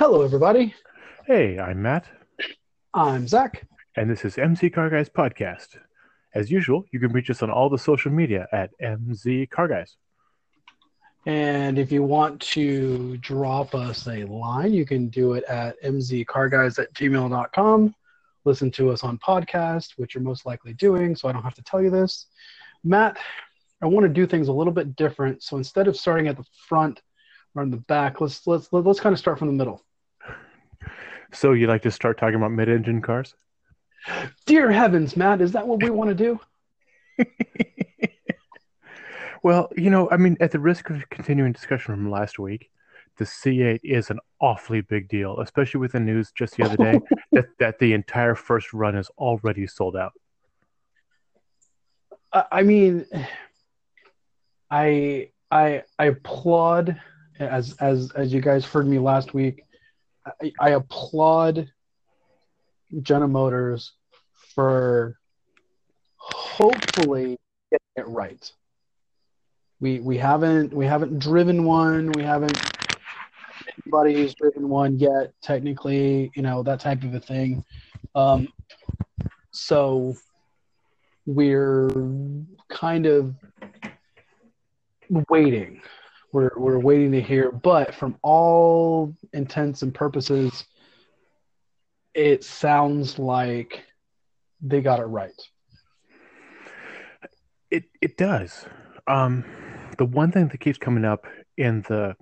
Hello, everybody. Hey, I'm Matt, I'm Zach. and this is MZ Car Guys Podcast. As usual, you can reach us on all the social media at MZ Car Guys. And if you want to drop us a line, you can do it at mzcarguys at gmail.com. Listen to us on podcast, which you're most likely doing, so I don't have to tell you this. Matt, I want to do things a little bit different. So instead of starting at the front or in the back, let's let's let's kind of start from the middle. So you'd like to start talking about mid-engine cars? Dear heavens, Matt, is that what we want to do? Well, you know, I mean, at the risk of continuing discussion from last week, the C8 is an awfully big deal, especially with the news just the other day that, that the entire first run is already sold out. I I mean, I I I applaud as as as you guys heard me last week. I, applaud General Motors for hopefully getting it right. We we haven't we haven't driven one. We haven't anybody who's driven one yet. Technically, you know that type of a thing. Um, so we're kind of waiting. We're we're waiting to hear, but from all intents and purposes, it sounds like they got it right. It it does. Um, the one thing that keeps coming up in the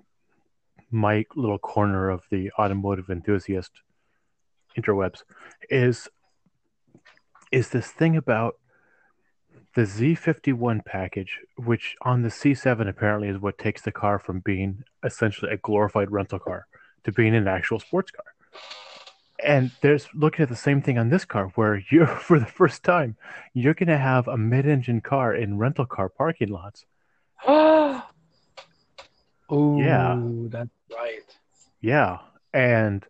my little corner of the automotive enthusiast interwebs is is this thing about the Z51 package, which on the C7 apparently is what takes the car from being essentially a glorified rental car to being an actual sports car. And there's looking at the same thing on this car, where you're for the first time, you're going to have a mid-engine car in rental car parking lots. oh, Yeah. that's right. Yeah, and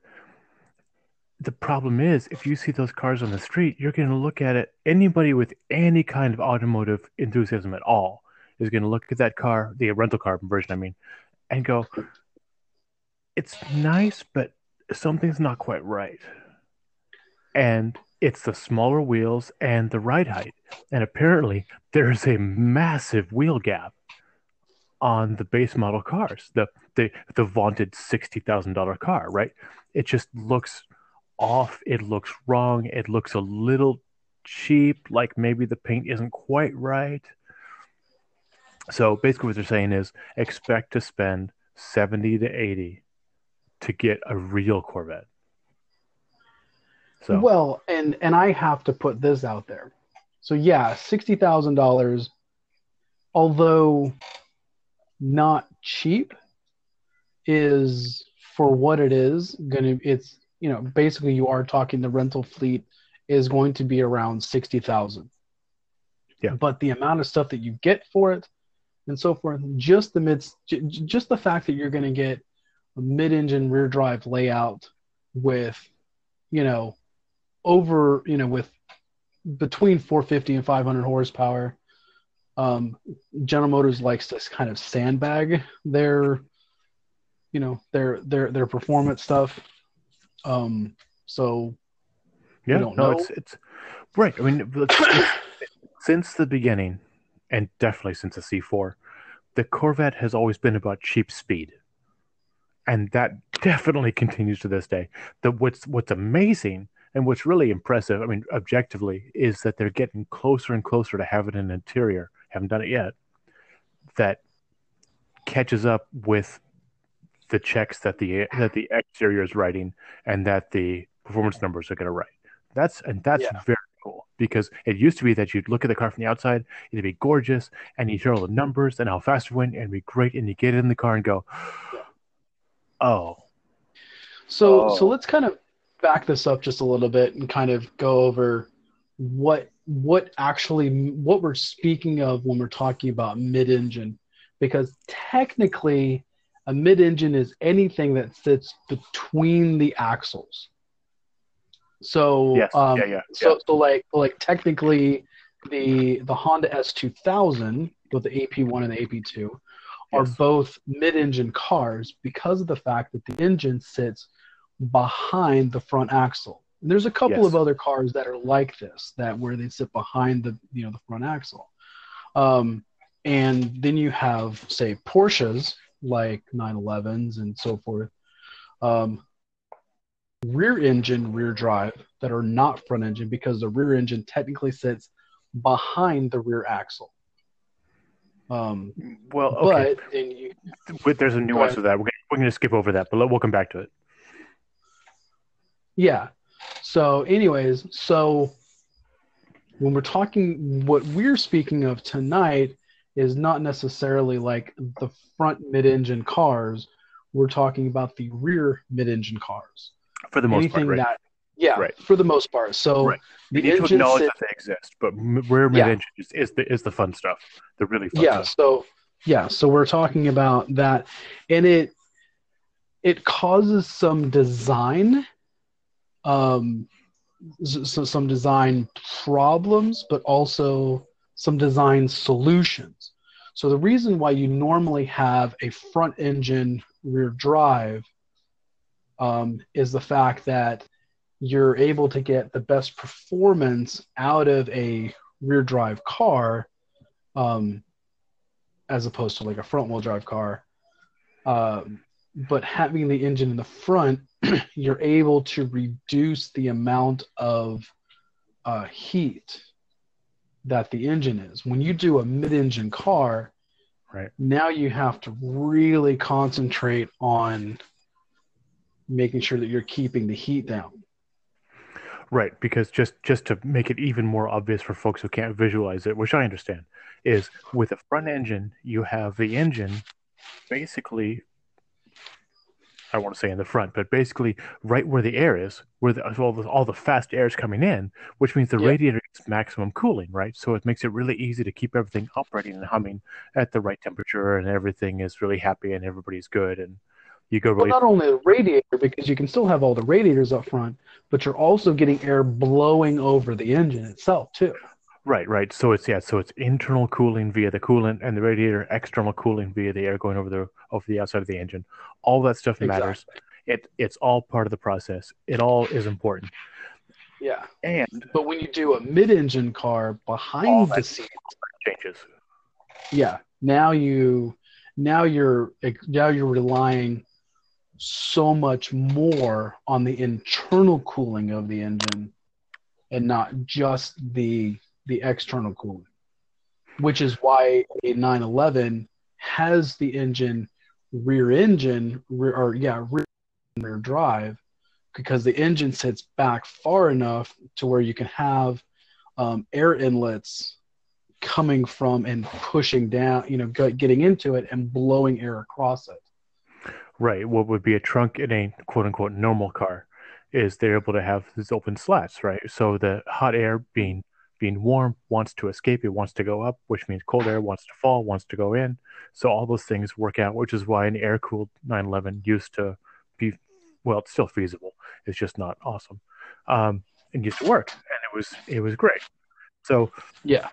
the problem is, if you see those cars on the street, you're going to look at it. Anybody with any kind of automotive enthusiasm at all is going to look at that car, the rental car version, I mean, and go, "It's nice, but something's not quite right." And it's the smaller wheels and the ride height, and apparently there's a massive wheel gap on the base model cars, the the the vaunted sixty thousand dollar car, right? It just looks off. It looks wrong. It looks a little cheap, like maybe the paint isn't quite right. So basically, what they're saying is expect to spend seventy to eighty to get a real Corvette. So Well, and and I have to put this out there. So yeah, sixty thousand dollars, although not cheap, is for what it is gonna. It's you know basically you are talking the rental fleet is going to be around sixty thousand. Yeah. But the amount of stuff that you get for it, and so forth, just the mid, just the fact that you're going to get a mid-engine rear drive layout with, you know, over you know with between 450 and 500 horsepower um, general motors likes to kind of sandbag their you know their their their performance stuff um, so yeah, no, know. it's it's right. I mean, it's- it's- since the beginning, and definitely since the C4, the Corvette has always been about cheap speed, and that definitely continues to this day. The what's what's amazing and what's really impressive, I mean, objectively, is that they're getting closer and closer to having an interior. Haven't done it yet. That catches up with the checks that the that the exterior is writing and that the performance numbers are going to write. That's and that's Yeah. very cool because it used to be that you'd look at the car from the outside, it'd be gorgeous, and you'd hear all the numbers and how fast it went, and it'd be great, and you get in the car and go, oh, So oh. so Oh. let's kind of back this up just a little bit and kind of go over what what actually what we're speaking of when we're talking about mid-engine because technically a mid-engine is anything that sits between the axles. So yes, um, yeah, yeah, so so like like technically the the Honda S2000 with the AP1 and the AP2 are Yes. both mid-engine cars because of the fact that the engine sits behind the front axle. And there's a couple Yes. of other cars that are like this, that where they sit behind the you know the front axle. Um, and then you have say Porsches like 911s and so forth, um, rear engine, rear drive that are not front engine because the rear engine technically sits behind the rear axle. Um, Well, okay. But then you, Wait, There's a nuance to that. We're gonna, we're going to skip over that, but let- we'll come back to it. Yeah. So, anyways, so when we're talking, what we're speaking of tonight is not necessarily like the front mid engine cars. We're talking about the rear mid engine cars. For the most Anything part, right? that, yeah, Right. for the most part. So, Right. the we need to acknowledge sits- that they exist, but rear mid engine is, is the is the fun stuff, the really fun yeah stuff. so yeah so we're talking about that and it it causes some design um so some design problems but also some design solutions so the reason why you normally have a front engine rear drive um, is the fact that you're able to get the best performance out of a rear drive car um, as opposed to like a front wheel drive car. Um, but having the engine in the front, you're able to reduce the amount of uh, heat that the engine is. When you do a mid engine car, Right. now you have to really concentrate on making sure that you're keeping the heat down. Right, because just just to make it even more obvious for folks who can't visualize it, which I understand, is with a front engine, you have the engine basically I want to say in the front, but basically right where the air is, where the, all the all the fast air is coming in, which means the Yeah. radiator gets maximum cooling, right? So it makes it really easy to keep everything operating and humming at the right temperature, and everything is really happy and everybody's good, and you go Well, really not only the radiator, because you can still have all the radiators up front, but you're also getting air blowing over the engine itself too. Right, right. So it's yeah, so it's internal cooling via the coolant and the radiator, external cooling via the air going over the over the outside of the engine. All that stuff matters. It it's all part of the process. It all is important. Yeah. And But when you do a mid-engine car behind the seat, changes. yeah, now you now you're now you're relying so much more on the internal cooling of the engine and not just the the external cooling. Which is why a 911 has the engine rear engine rear, or yeah, rear, rear drive because the engine sits back far enough to where you can have um, air inlets coming from and pushing down, you know, getting into it and blowing air across it. Right. What would be a trunk in a quote unquote normal car is they're able to have these open slats, right? So the hot air being being warm wants to escape, it wants to go up, which means cold air wants to fall, wants to go in. So all those things work out, which is why an air cooled 911 used to be well, it's still feasible. It's just not awesome. Um, it used to work and it was it was great. So Yeah.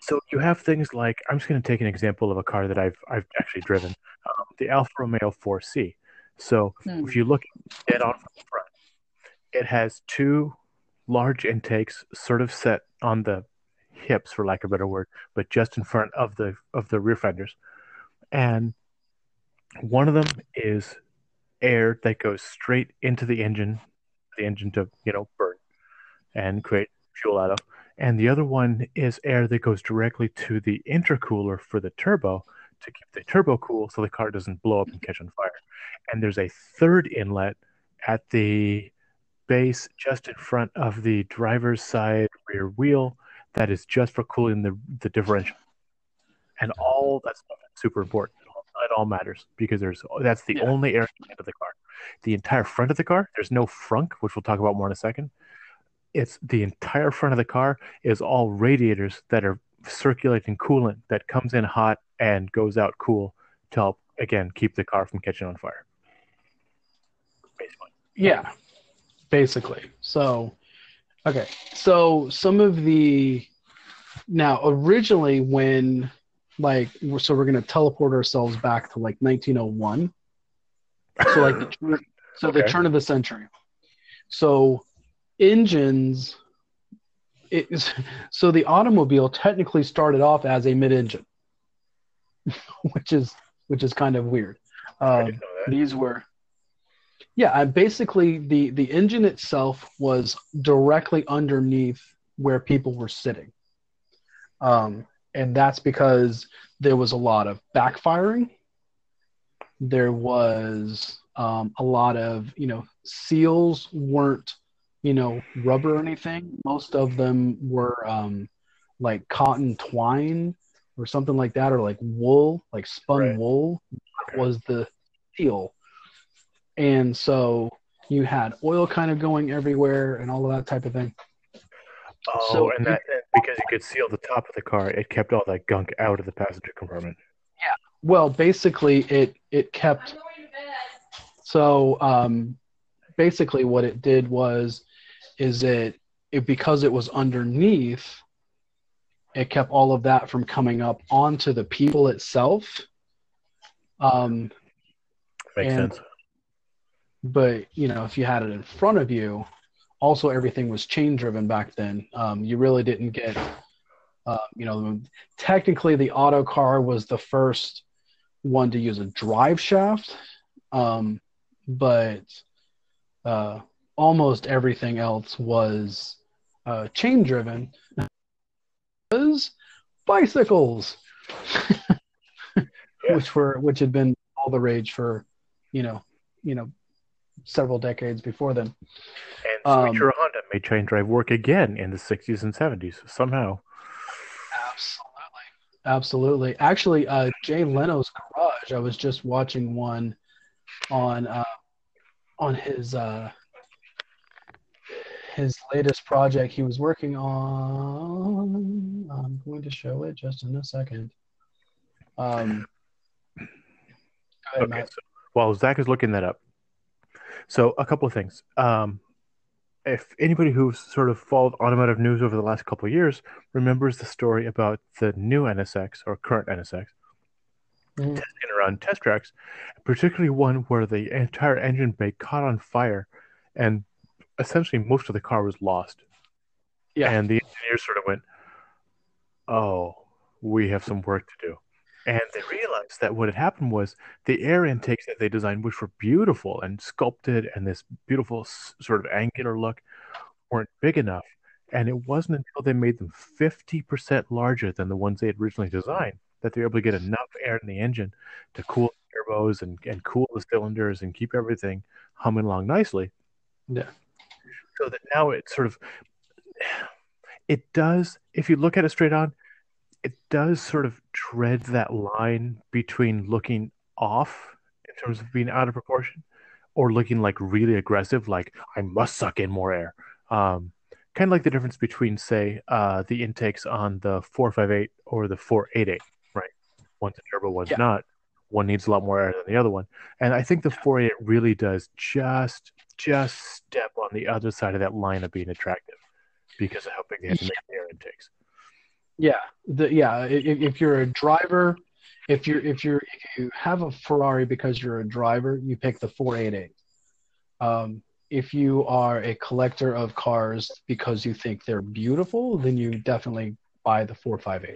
so you have things like I'm just going to take an example of a car that I've I've actually driven, um, the Alfa Romeo 4C. So if you look dead on from the front, it has two large intakes, sort of set on the hips, for lack of a better word, but just in front of the of the rear fenders, and one of them is air that goes straight into the engine, the engine to you know burn and create fuel out of and the other one is air that goes directly to the intercooler for the turbo to keep the turbo cool so the car doesn't blow up and catch on fire. And there's a third inlet at the base just in front of the driver's side rear wheel that is just for cooling the, the differential. And all that stuff is super important. It all, it all matters because there's that's the Yeah. only air into the car. The entire front of the car, there's no frunk, which we'll talk about more in a second. It's the entire front of the car is all radiators that are circulating coolant that comes in hot and goes out cool to help again keep the car from catching on fire. Basically. Yeah, basically. So, okay. So some of the now originally when like so we're gonna teleport ourselves back to like 1901. So like the, So the turn of the century. So engines it is so the automobile technically started off as a mid-engine, which is which is kind of weird. Um, didn't know that. these were yeah and basically the the engine itself was directly underneath where people were sitting. Um, and that's because there was a lot of backfiring. There was um, a lot of you know seals weren't you know rubber or anything. Most of them were um, like cotton twine or something like that or like wool like spun Right. wool was the seal and so you had oil kind of going everywhere and all of that type of thing Oh, So- and that and because you could seal the top of the car, it kept all that gunk out of the passenger compartment. Yeah. Well basically it it kept so um basically what it did was is it, it because it was underneath it kept all of that from coming up onto the people itself um Makes And- sense. But you know if you had it in front of you also everything was chain driven back then. Um, you really didn't get uh, you know technically the auto car was the first one to use a drive shaft. Um, but uh, almost everything else was uh, chain driven. Was bicycles Yeah. which were which had been all the rage for you know you know several decades before then And um, Sweet Honda made chain drive work again in the 60s and 70s somehow. Absolutely. Absolutely. Actually, uh, Jay Leno's garage. I was just watching one on uh, on his uh, his latest project he was working on. I'm going to show it just in a second. Um, go ahead, Okay, Matt. so while Zach is looking that up, so a couple of things. Um, if anybody who's sort of followed automotive news over the last couple of years remembers the story about the new NSX or current NSX Mhm. testing around test tracks, particularly one where the entire engine bay caught on fire and essentially most of the car was lost. Yeah. And the engineers sort of went, oh, we have some work to do. And they realized that what had happened was the air intakes that they designed, which were beautiful and sculpted and this beautiful sort of angular look, weren't big enough. And it wasn't until they made them 50% larger than the ones they had originally designed that they were able to get enough air in the engine to cool the turbos and, and cool the cylinders and keep everything humming along nicely. Yeah. So that now it sort of it does if you look at it straight on, it does sort of tread that line between looking off in terms of being out of proportion or looking like really aggressive, like I must suck in more air. Um, kind of like the difference between, say, uh, the intakes on the 458 or the 488, right? One's a turbo, one's Yeah. not. One needs a lot more air than the other one. And I think the 488 really does just just step on the other side of that line of being attractive because of how big they have to make the air intakes. Yeah, the yeah. If, if you're a driver, if you're if you're if you have a Ferrari because you're a driver, you pick the 488. Um, if you are a collector of cars because you think they're beautiful, then you definitely buy the 458.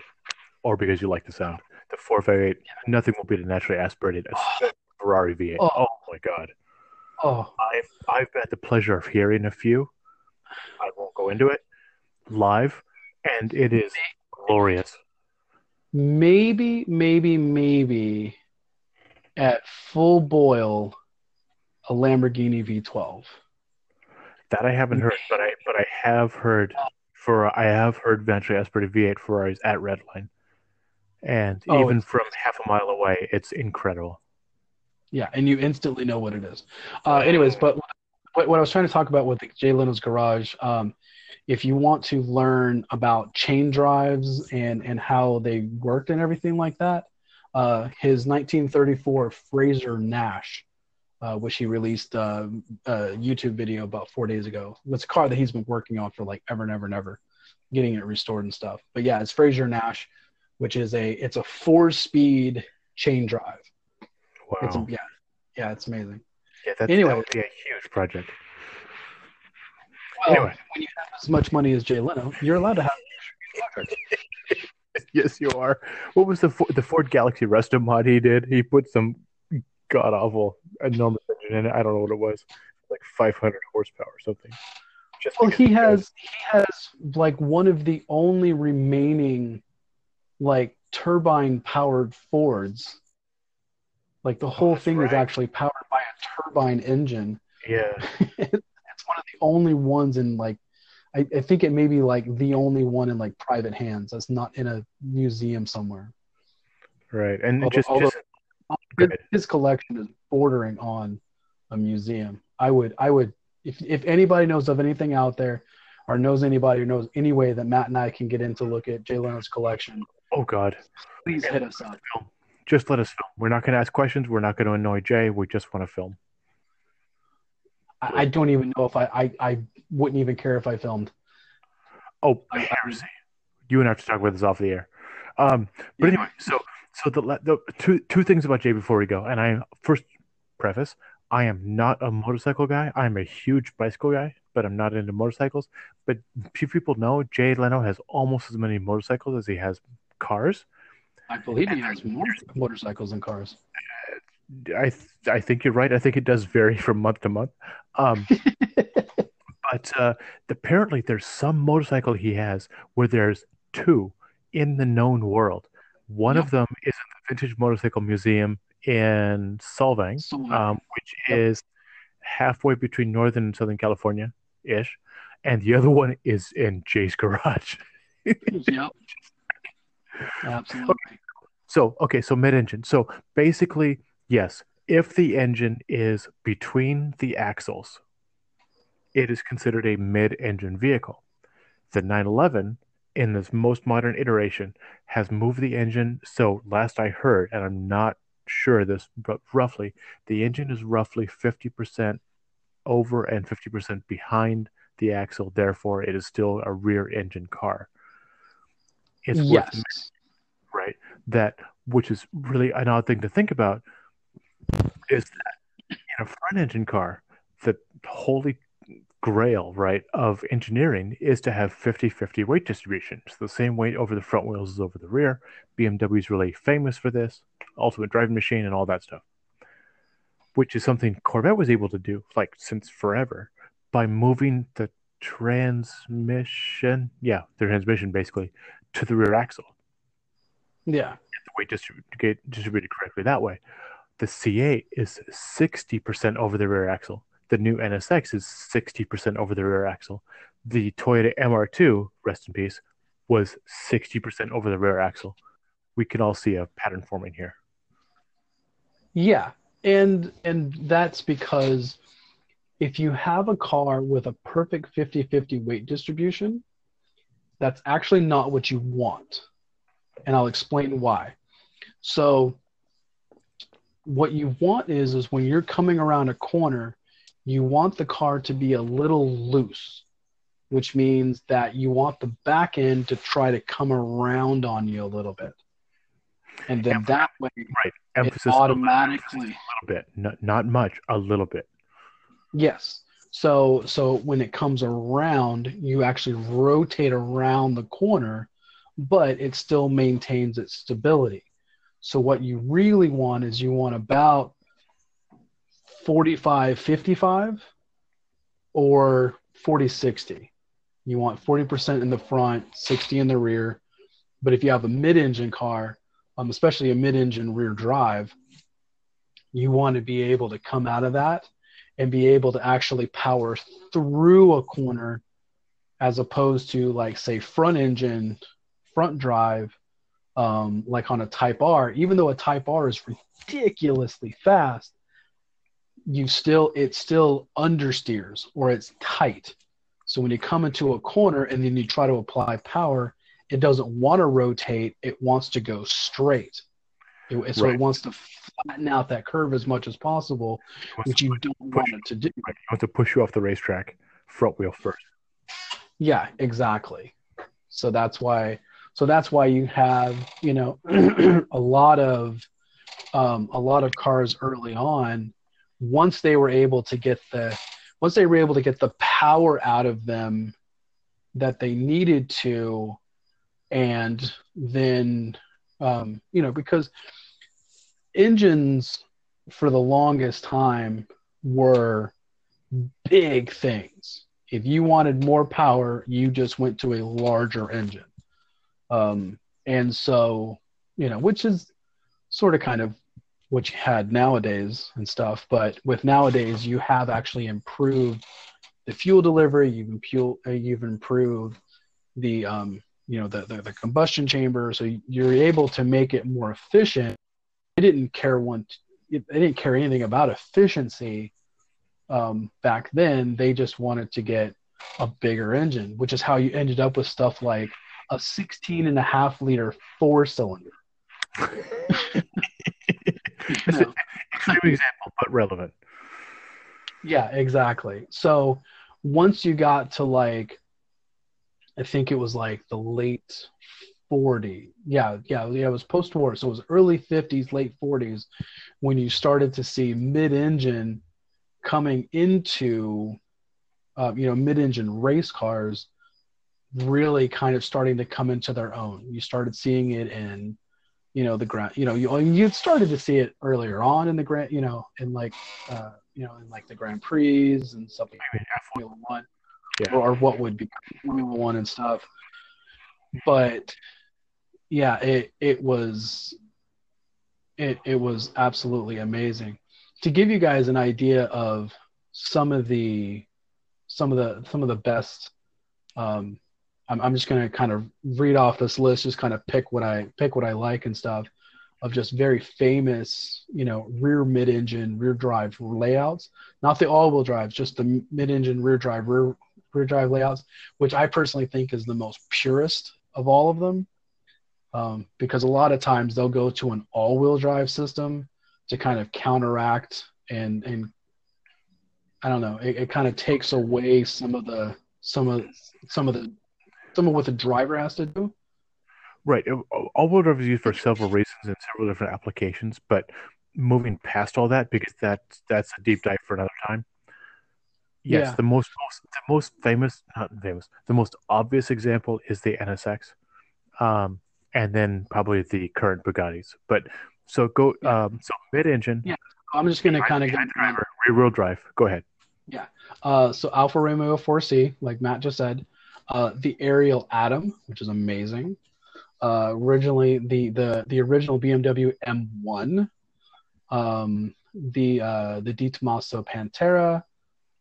Or because you like the sound. The 458, nothing will beat a naturally aspirated Ferrari V8. Oh. oh my God. Oh, I've I've had the pleasure of hearing a few. I won't go into it live, and it is glorious. maybe maybe maybe at full boil, a Lamborghini V12. That I haven't heard, but I but I have heard for I have heard naturally aspirated V8 Ferraris at Redline, and Oh, even from half a mile away, it's incredible. Yeah, and you instantly know what it is. Uh, anyways, but what, what I was trying to talk about with Jay Leno's Garage, um, if you want to learn about chain drives and, and how they worked and everything like that, uh, his 1934 Frazer Nash, uh, which he released uh, a YouTube video about four days ago. It's a car that he's been working on for like ever and ever and ever, getting it restored and stuff. But yeah, it's Frazer Nash, which is a it's a four speed chain drive. Wow. It's yeah, yeah, it's amazing. Yeah, that, Anyway. that would be a huge project. Well, Anyway. when you have as much money as Jay Leno, you're allowed to have yes, you are. What was the the Ford Galaxie Resto mod he did? He put some god awful enormous engine in it. I don't know what it was, like 500 horsepower or something. Just Well, he has he has like one of the only remaining like turbine powered Fords. Like the oh, whole that's thing is actually powered by a turbine engine. Yeah, it's one of the only ones in like I, I think it may be like the only one in like private hands that's not in a museum somewhere. right. And Although- just, although- just His, his collection is bordering on a museum. I would I would if if anybody knows of anything out there or knows anybody who knows any way that Matt and I can get in to look at Jay Leno's collection, oh god, please hit us up. Just let us film. We're not going to ask questions. We're not going to annoy Jay. We just want to film. I, I don't even know if I, I I wouldn't even care if I filmed. Oh, heresy. You and I have to talk about this off the air. Um, but anyway, so so the, the two two things about Jay before we go, and I first preface: I am not a motorcycle guy. I'm a huge bicycle guy, but I'm not into motorcycles. But few people know Jay Leno has almost as many motorcycles as he has cars. I believe he has more motorcycles than cars. I th- I think you're right. I think it does vary from month to month. Um, but uh, apparently, there's some motorcycle he has where there's two in the known world. One of them is in the Vintage Motorcycle Museum in Solvang, So, um, which Yep. is halfway between Northern and Southern California ish, and the other one is in Jay's garage. yep. Absolutely. So, okay, so mid engine. So basically, yes, if the engine is between the axles, it is considered a mid engine vehicle. The 911, in this most modern iteration, has moved the engine. So, last I heard, and I'm not sure this, but roughly, the engine is roughly 50% over and 50% behind the axle. Therefore, it is still a rear engine car. It's worth yes. right? That which is really an odd thing to think about is that in a front engine car, the holy grail, right, of engineering is to have 50-50 weight distribution. So the same weight over the front wheels as over the rear. BMW is really famous for this, ultimate driving machine and all that stuff. Which is something Corvette was able to do like since forever by moving the transmission, yeah, the transmission basically to the rear axle Yeah. the weight get distributed correctly that way. The C8 is 60% over the rear axle. The new NSX is 60% over the rear axle. The Toyota MR2, rest in peace, was 60% over the rear axle. We can all see a pattern forming here. Yeah. And and that's because if you have a car with a perfect 50-50 weight distribution, that's actually not what you want. And I'll explain why. So what you want is is when you're coming around a corner, you want the car to be a little loose, which means that you want the back end to try to come around on you a little bit. And then Emphasis- that way Right. Emphasis automatically a little bit, not, not much, a little bit. Yes. So so when it comes around, you actually rotate around the corner, but it still maintains its stability. So what you really want is you want about 45 55 or 40 60. You want 40% in the front, 60 in the rear. But if you have a mid-engine car, um, especially a mid-engine rear drive, you want to be able to come out of that and be able to actually power through a corner as opposed to like say front engine front drive um, like on a type r even though a type r is ridiculously fast you still it still understeers or it's tight. So when you come into a corner and then you try to apply power it doesn't want to rotate it wants to go straight it, so Right. it wants to flatten out that curve as much as possible which you don't push want it to do. right, it wants to push you off the racetrack, front wheel first. Yeah, exactly. So that's why. So that's why you have you know a lot of um, a lot of cars early on once they were able to get the once they were able to get the power out of them that they needed to and then um, you know because engines for the longest time were big things. If you wanted more power you just went to a larger engine. Um, and so you know which is sort of kind of what you had nowadays and stuff but with nowadays you have actually improved the fuel delivery you've, impu- uh, you've improved the um, you know the, the, the combustion chamber so you're able to make it more efficient they didn't care one they didn't care anything about efficiency um, back then they just wanted to get a bigger engine which is how you ended up with stuff like a 16 and a half liter four cylinder Extreme example, but relevant. Yeah, exactly. So once you got to like, I think it was like the late 40. Yeah, yeah, yeah. It was post-war, so it was early 50s, late 40s, when you started to see mid-engine coming into, uh, you know, mid-engine race cars really kind of starting to come into their own. You started seeing it in you know the grand you know you you started to see it earlier on in the grand you know in like uh you know in like the grand prix and stuff like formula one Yeah. or, or what would be formula one and stuff but yeah it it was it it was absolutely amazing to give you guys an idea of some of the some of the some of the best um I'm, I'm just to kind of read off this list, just kind of pick what I pick what I like and stuff of just very famous, you know, rear mid-engine, rear drive layouts. Not the all-wheel drives, just the mid-engine, rear drive, rear drive layouts, which I personally think is the most purest of all of them, um, because a lot of times they'll go to an all-wheel drive system to kind of counteract and and I don't know, it, it kind of takes away some of the some of some of the some of what the driver has to do. Right. All-wheel drive is used for several reasons and several different applications, but moving past all that because that's that's a deep dive for another time. Yes, Yeah. the most, most the most famous, not famous, the most obvious example is the NSX, um, and then probably the current Bugattis. But so go, Yeah. um, so mid-engine, Yeah. I'm just going to kind of get driver, rear-wheel drive. Go ahead. Yeah. Uh, so Alfa Romeo 4C, like Matt just said, uh, the Ariel Atom, which is amazing. Uh, originally, the the the original BMW M1, um, the uh, the De Tomaso Pantera,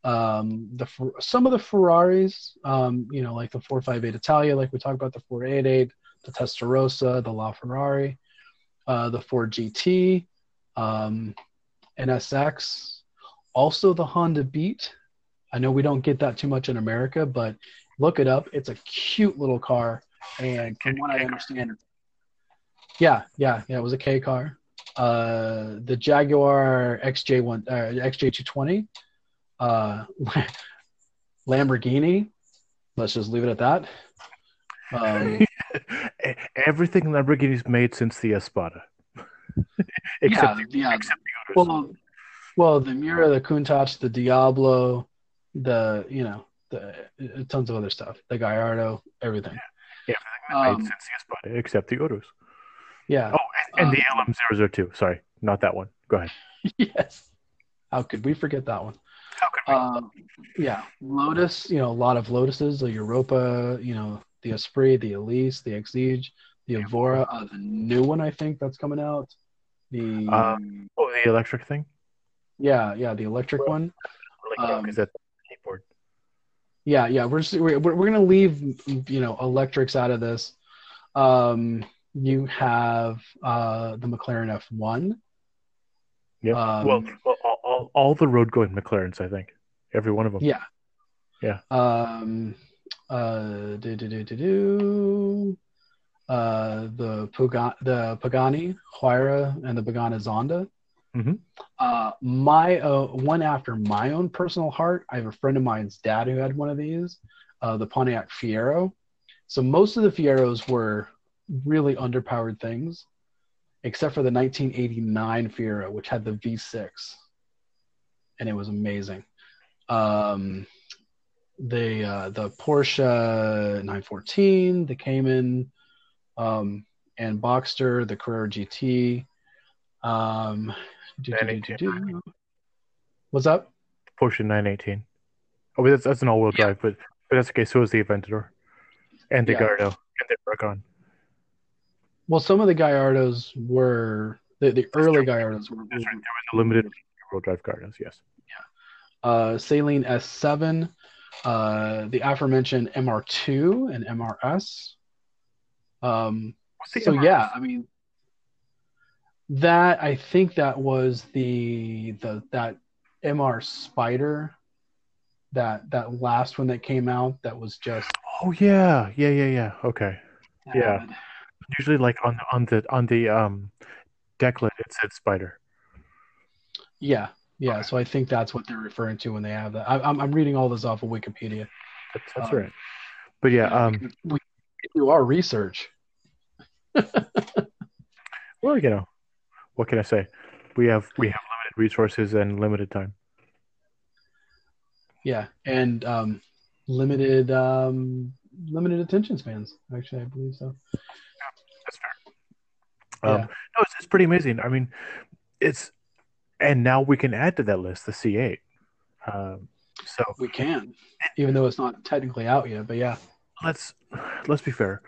um, the some of the Ferraris, um, you know, like the 458 Italia, like we talked about the 488, the Testarossa, the LaFerrari, uh, the Ford GT, um, NSX, also the Honda Beat. I know we don't get that too much in America, but look it up. It's a cute little car, and from what I understand, yeah, yeah, yeah, it was a K car. Uh, the Jaguar XJ1, uh, XJ220, uh, Lamborghini. Let's just leave it at that. Um, Everything Lamborghini's made since the Espada, except yeah, the, yeah. except the others. Well, well, the Miura, the Countach, the Diablo, the you know, the uh, tons of other stuff. The Gallardo, everything. Yeah, made Um, since the Espada, except the Urus. yeah. Oh, and, and the Um, LM002. Sorry, not that one. Go ahead. yes. How could we forget that one? How? Um, yeah, Lotus. You know, a lot of Lotuses. The Europa. You know, the Esprit, the Elise, the Exige, the Evora. Uh, the new one, I think that's coming out. The Um, oh, the electric thing. yeah, yeah, the electric one. Really Um, because that's the skateboard. Yeah, yeah. We're just, we're we're gonna leave you know electrics out of this. Um, you have uh the McLaren F1. Yeah. Um, well, well, all, all, the road going McLarens, I think, every one of them. Yeah. Yeah. Um, uh, do, do, do, do, do. Uh, the Pagani, the Pagani Huayra and the Pagani Zonda. Mhm. Uh, my uh, one after my own personal heart. I have a friend of mine's dad who had one of these. Uh, the Pontiac Fiero. So most of the Fieros were really underpowered things, except for the 1989 Fiero, which had the V6. And it was amazing. Um, the uh, the Porsche 914, the Cayman, um, and Boxster, the Carrera GT. Um, do, do, do, do, do. What's up? Porsche 918. Oh, that's, that's an all-wheel Yeah. drive, but but that's okay. So is the Aventador, and the Yeah. Gallardo, and the Aragon. Well, some of the Gallardos were the, the early Gallardos were, That's right. Was a limited drive Gallardos. Yes. Yeah. Uh, Saleen S7, uh, the aforementioned MR2 and MRS. Um, so MRS? yeah, I mean, that I think that was the the that MR Spider, that that last one that came out that was just Oh yeah, yeah, yeah, yeah. Okay. Yeah. Usually, like on on the on the um decklet, it said Spider. Yeah, yeah. So I think that's what they're referring to when they have that. I, I'm I'm reading all this off of Wikipedia. That's, that's Um, right. But yeah, um, we, we do our research. well, you know, what can I say? We have we have limited resources and limited time. Yeah, and um, limited um, limited attention spans. Actually, I believe so. That's fair. Um, Yeah. No, it's, it's pretty amazing. I mean, it's and now we can add to that list the C8. Um, so We can, even though it's not technically out yet. But yeah, let's let's be fair.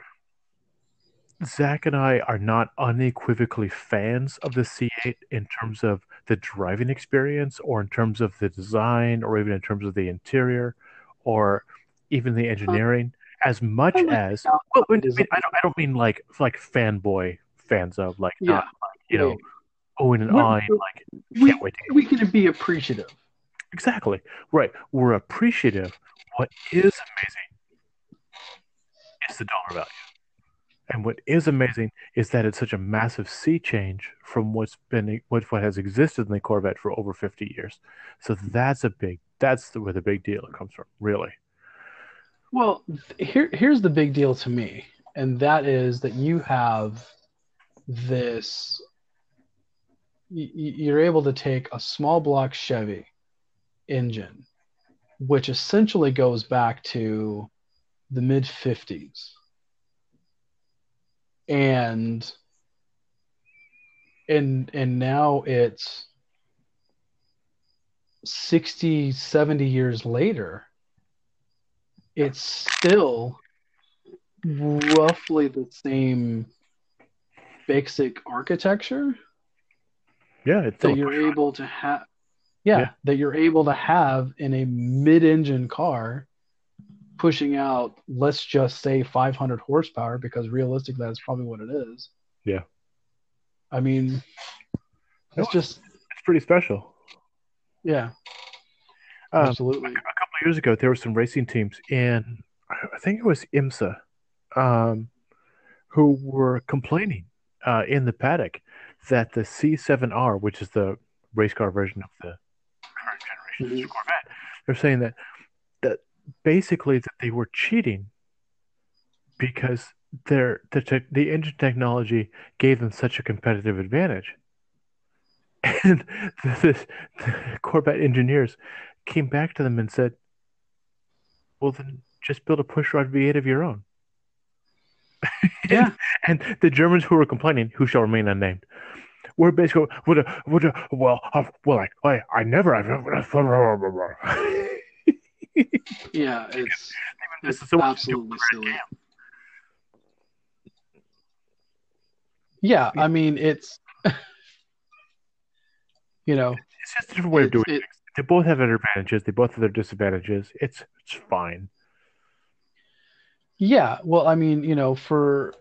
Zach and I are not unequivocally fans of the C8 in terms of the driving experience, or in terms of the design, or even in terms of the interior, or even the engineering. As much I like as well, I, mean. I don't, I don't mean like like fanboy fans of like Yeah. not like, you know Oh, owing an We're- eye like we can't wait to we can be appreciative. Exactly. Right. We're appreciative. What is amazing is the dollar value. And what is amazing is that it's such a massive sea change from what's been what, what has existed in the Corvette for over 50 years. So that's a big that's the, where the big deal comes from, really. Well, here here's the big deal to me, and that is that you have this. You're able to take a small block Chevy engine, which essentially goes back to the mid 50s, and and and now it's 60 70 years later it's still roughly the same basic architecture Yeah, it's that you're able to have yeah, Yeah. that you're able to have in a mid-engine car pushing out let's just say 500 horsepower because realistically that's probably what it is Yeah. i mean No, it's just it's pretty special. yeah Um, absolutely a couple of years ago, there were some racing teams in, I think it was IMSA, um, who were complaining uh, in the paddock that the C7R, which is the race car version of the current generation Mhm. Corvette, they're saying that that basically that they were cheating because their the te- the engine technology gave them such a competitive advantage. And the, the Corvette engineers came back to them and said, "Well, then just build a pushrod V8 of your own." yeah And the Germans who were complaining, who shall remain unnamed, were basically, would, would, well, uh, well, I, I, I never, I've yeah it's This it's is so absolutely silly yeah i mean it's you know It's just a different way of doing it- things. They both have their advantages. They both have their disadvantages. It's it's fine. Yeah, well, I mean, you know, for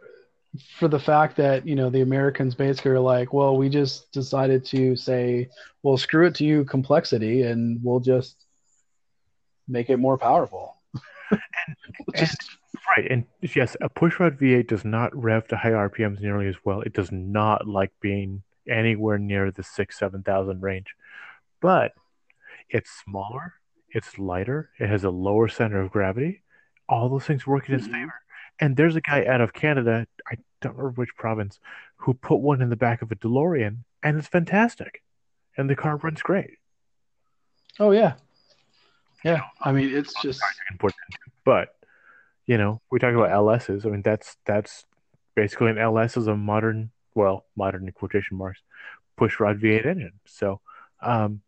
for the fact that, you know, the Americans basically are like, well, we just decided to say, well, screw it to you complexity and we'll just make it more powerful. just Right, and yes, a pushrod V8 does not rev to high RPMs nearly as well. It does not like being anywhere near the six, seven thousand range, but it's smaller, it's lighter, it has a lower center of gravity. All those things work in its Mhm. favor. And there's a guy out of Canada, I don't remember which province, who put one in the back of a DeLorean, and it's fantastic, and the car runs great. Oh yeah, yeah. I mean, it's just important. But you know, we talk about LSs. I mean, that's that's basically an LS is a modern, well, modern in quotation marks, push rod V8 engine. So, um,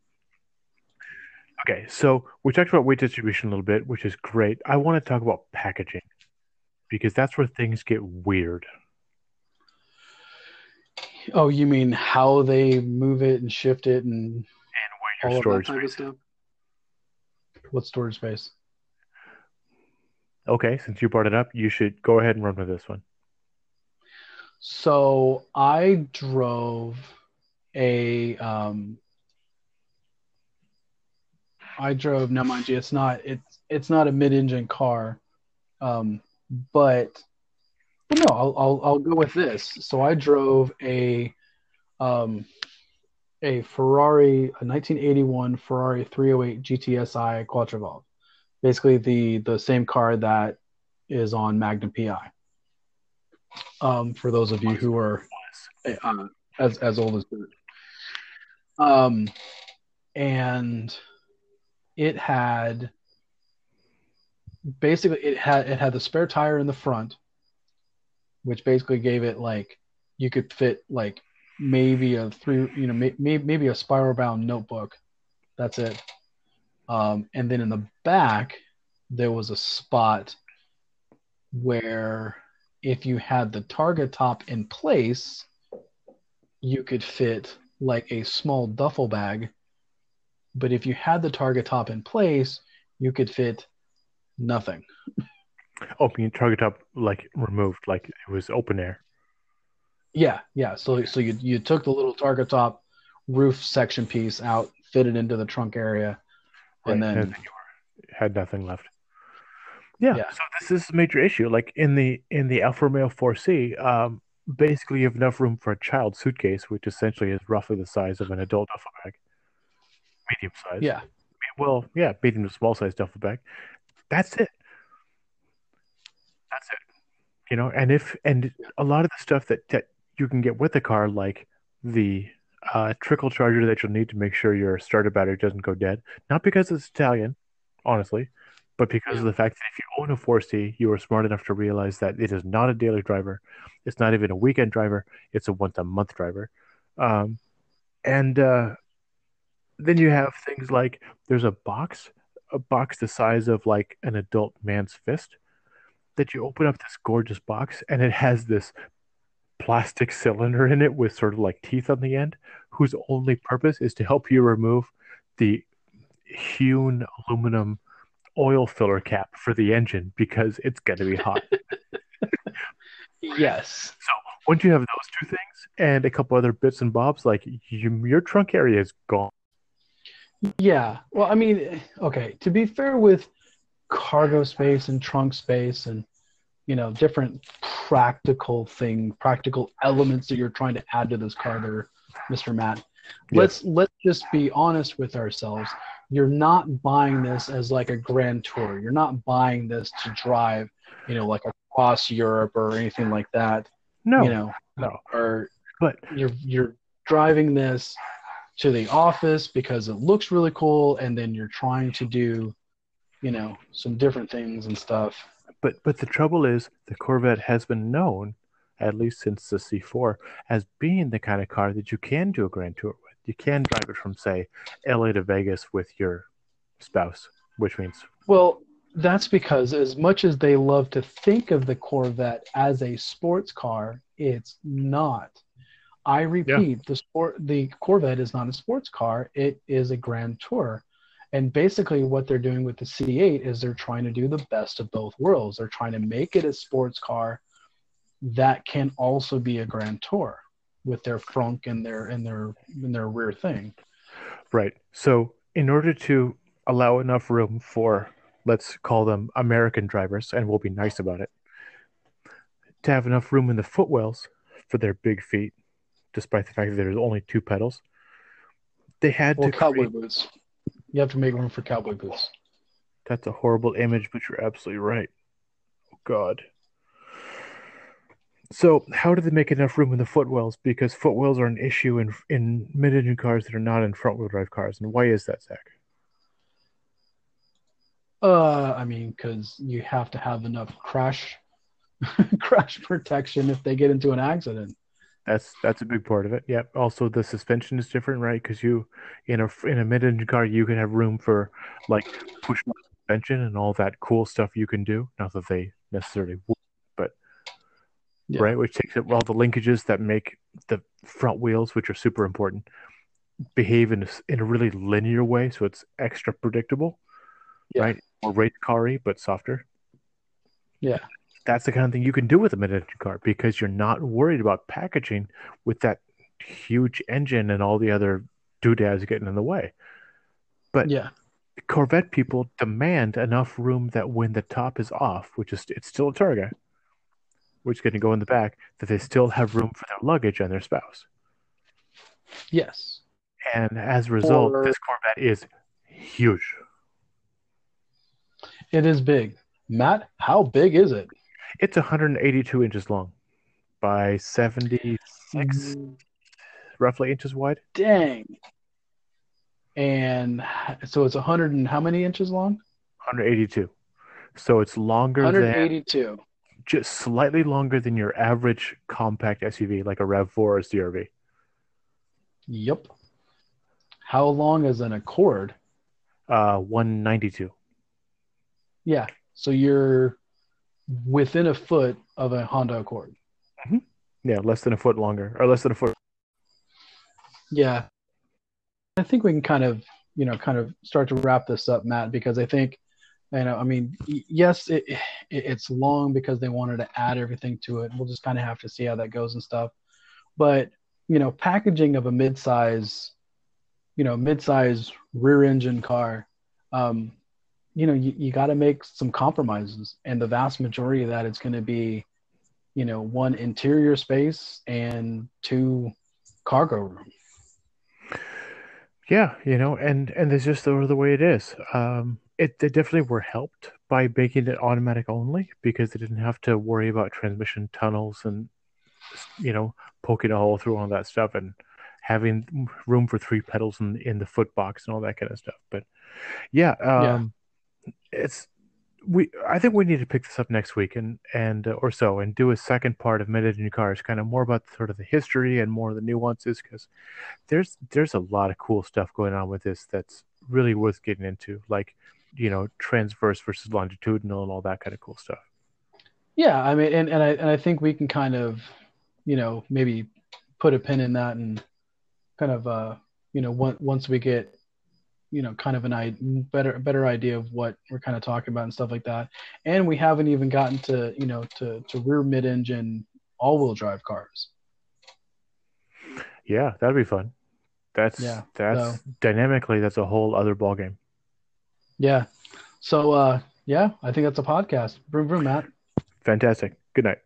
okay, so we talked about weight distribution a little bit, which is great. I want to talk about packaging because that's where things get weird. Oh, you mean how they move it and shift it and and where your storage space. stuff? What storage space? Okay, since you brought it up, you should go ahead and run with this one. So I drove a um I drove now mind you it's not it's it's not a mid-engine car um but, but no I'll, I'll I'll go with this. So I drove a um a Ferrari a 1981 Ferrari 308 GTSI Quattrovalve basically the the same car that is on Magnum PI um, for those of you who are uh, as as old as dirt. Um, and it had basically it had it had the spare tire in the front, which basically gave it like you could fit like maybe a three you know may, maybe a spiral bound notebook. That's it. Um, and then in the back there was a spot where if you had the targa top in place, you could fit like a small duffel bag. But if you had the targa top in place, you could fit nothing. Oh, you targa top like removed, like it was open air. Yeah, yeah. So so you you took the little targa top roof section piece out, fit it into the trunk area, right. and then, and then you were, had nothing left. Yeah, yeah. So this is a major issue. Like in the in the Alfa Romeo 4C, um, basically you have enough room for a child suitcase, which essentially is roughly the size of an adult duffel bag, medium size. Yeah. Well, yeah, medium to small size duffel bag. That's it. That's it. You know, and if and a lot of the stuff that that you can get with the car, like the uh, trickle charger that you'll need to make sure your starter battery doesn't go dead, not because it's Italian, honestly, but because yeah. of the fact that if you own a 4C, you are smart enough to realize that it is not a daily driver. It's not even a weekend driver. It's a once a month driver. Um, and uh, then you have things like there's a box, a box the size of like an adult man's fist, that you open up this gorgeous box and it has this plastic cylinder in it with sort of like teeth on the end, whose only purpose is to help you remove the hewn aluminum oil filler cap for the engine because it's going to be hot. yes. So once you have those two things and a couple other bits and bobs, like you, your trunk area is gone. Yeah. Well, I mean, okay. To be fair with cargo space and trunk space and you know different practical thing, practical elements that you're trying to add to this car, there, Mr. Matt. Let's let's just be honest with ourselves you're not buying this as like a grand tour. You're not buying this to drive, you know, like across Europe or anything like that. No, you know, no. Or but you're you're driving this to the office because it looks really cool, and then you're trying to do, you know, some different things and stuff. But but the trouble is, the Corvette has been known, at least since the C4, as being the kind of car that you can do a grand tour with. you can drive it from say LA to Vegas with your spouse, which means well, that's because as much as they love to think of the Corvette as a sports car, it's not. I repeat, yeah. the sport the Corvette is not a sports car, it is a grand tour. And basically what they're doing with the C8 is they're trying to do the best of both worlds. They're trying to make it a sports car that can also be a grand tour with their frunk and their and their and their rear thing. Right. So in order to allow enough room for let's call them American drivers, and we'll be nice about it, to have enough room in the footwells for their big feet, despite the fact that there's only two pedals, they had well, to cowboy create... boots. You have to make room for cowboy boots. That's a horrible image, but you're absolutely right. Oh God. So, how do they make enough room in the footwells? Because footwells are an issue in in mid-engine cars that are not in front-wheel drive cars. And why is that, Zach? Uh, I mean, because you have to have enough crash crash protection if they get into an accident. That's that's a big part of it. Yep. Also, the suspension is different, right? Because you in a in a mid-engine car, you can have room for like push suspension and all that cool stuff you can do. Not that they necessarily would, but Yeah. right, which takes up all the linkages that make the front wheels, which are super important, behave in a, in a really linear way, so it's extra predictable, Yeah. right? More race car but softer. Yeah. That's the kind of thing you can do with a mid-engine car because you're not worried about packaging with that huge engine and all the other doodads getting in the way. But Yeah. Corvette people demand enough room that when the top is off, which is it's still a Targa, which is going to go in the back, that they still have room for their luggage and their spouse. Yes. And as a result, Or- this Corvette is huge. It is big. Matt, how big is it? It's 182 inches long by 76 Mm, roughly inches wide. Dang. And so it's 100 and how many inches long? 182. So it's longer than 182. just slightly longer than your average compact SUV, like a RAV4 or a CRV. Yep. How long is an Accord? Uh, 192. Yeah. So you're within a foot of a Honda Accord. Yeah, less than a foot longer, or less than a foot. Yeah. I think we can kind of, you know, kind of start to wrap this up, Matt, because I think, you know, I mean, yes, it, it it's long because they wanted to add everything to it. We'll just kind of have to see how that goes and stuff. But, you know, packaging of a midsize, you know, midsize rear engine car, um, you know, you, you got to make some compromises. And the vast majority of that is going to be, you know, one interior space and two cargo room. Yeah, you know, and and it's just the, the way it is. Um, it they definitely were helped by making it automatic only because they didn't have to worry about transmission tunnels and you know poking a hole through all that stuff and having room for three pedals in in the foot box and all that kind of stuff. But yeah, um, it's we. I think we need to pick this up next week and and uh, or so and do a second part of mid-engine cars, kind of more about sort of the history and more of the nuances because there's there's a lot of cool stuff going on with this that's really worth getting into, like you know transverse versus longitudinal and all that kind of cool stuff. Yeah, I mean, and, and I and I think we can kind of, you know, maybe put a pin in that and kind of, uh, you know, once once we get, you know, kind of an i better better idea of what we're kind of talking about and stuff like that, and we haven't even gotten to, you know, to to rear mid engine all wheel drive cars. Yeah, that'd be fun. That's Yeah, that's so- dynamically that's a whole other ballgame. Yeah, so uh, yeah, I think that's a podcast. Vroom vroom, Matt. Fantastic. Good night.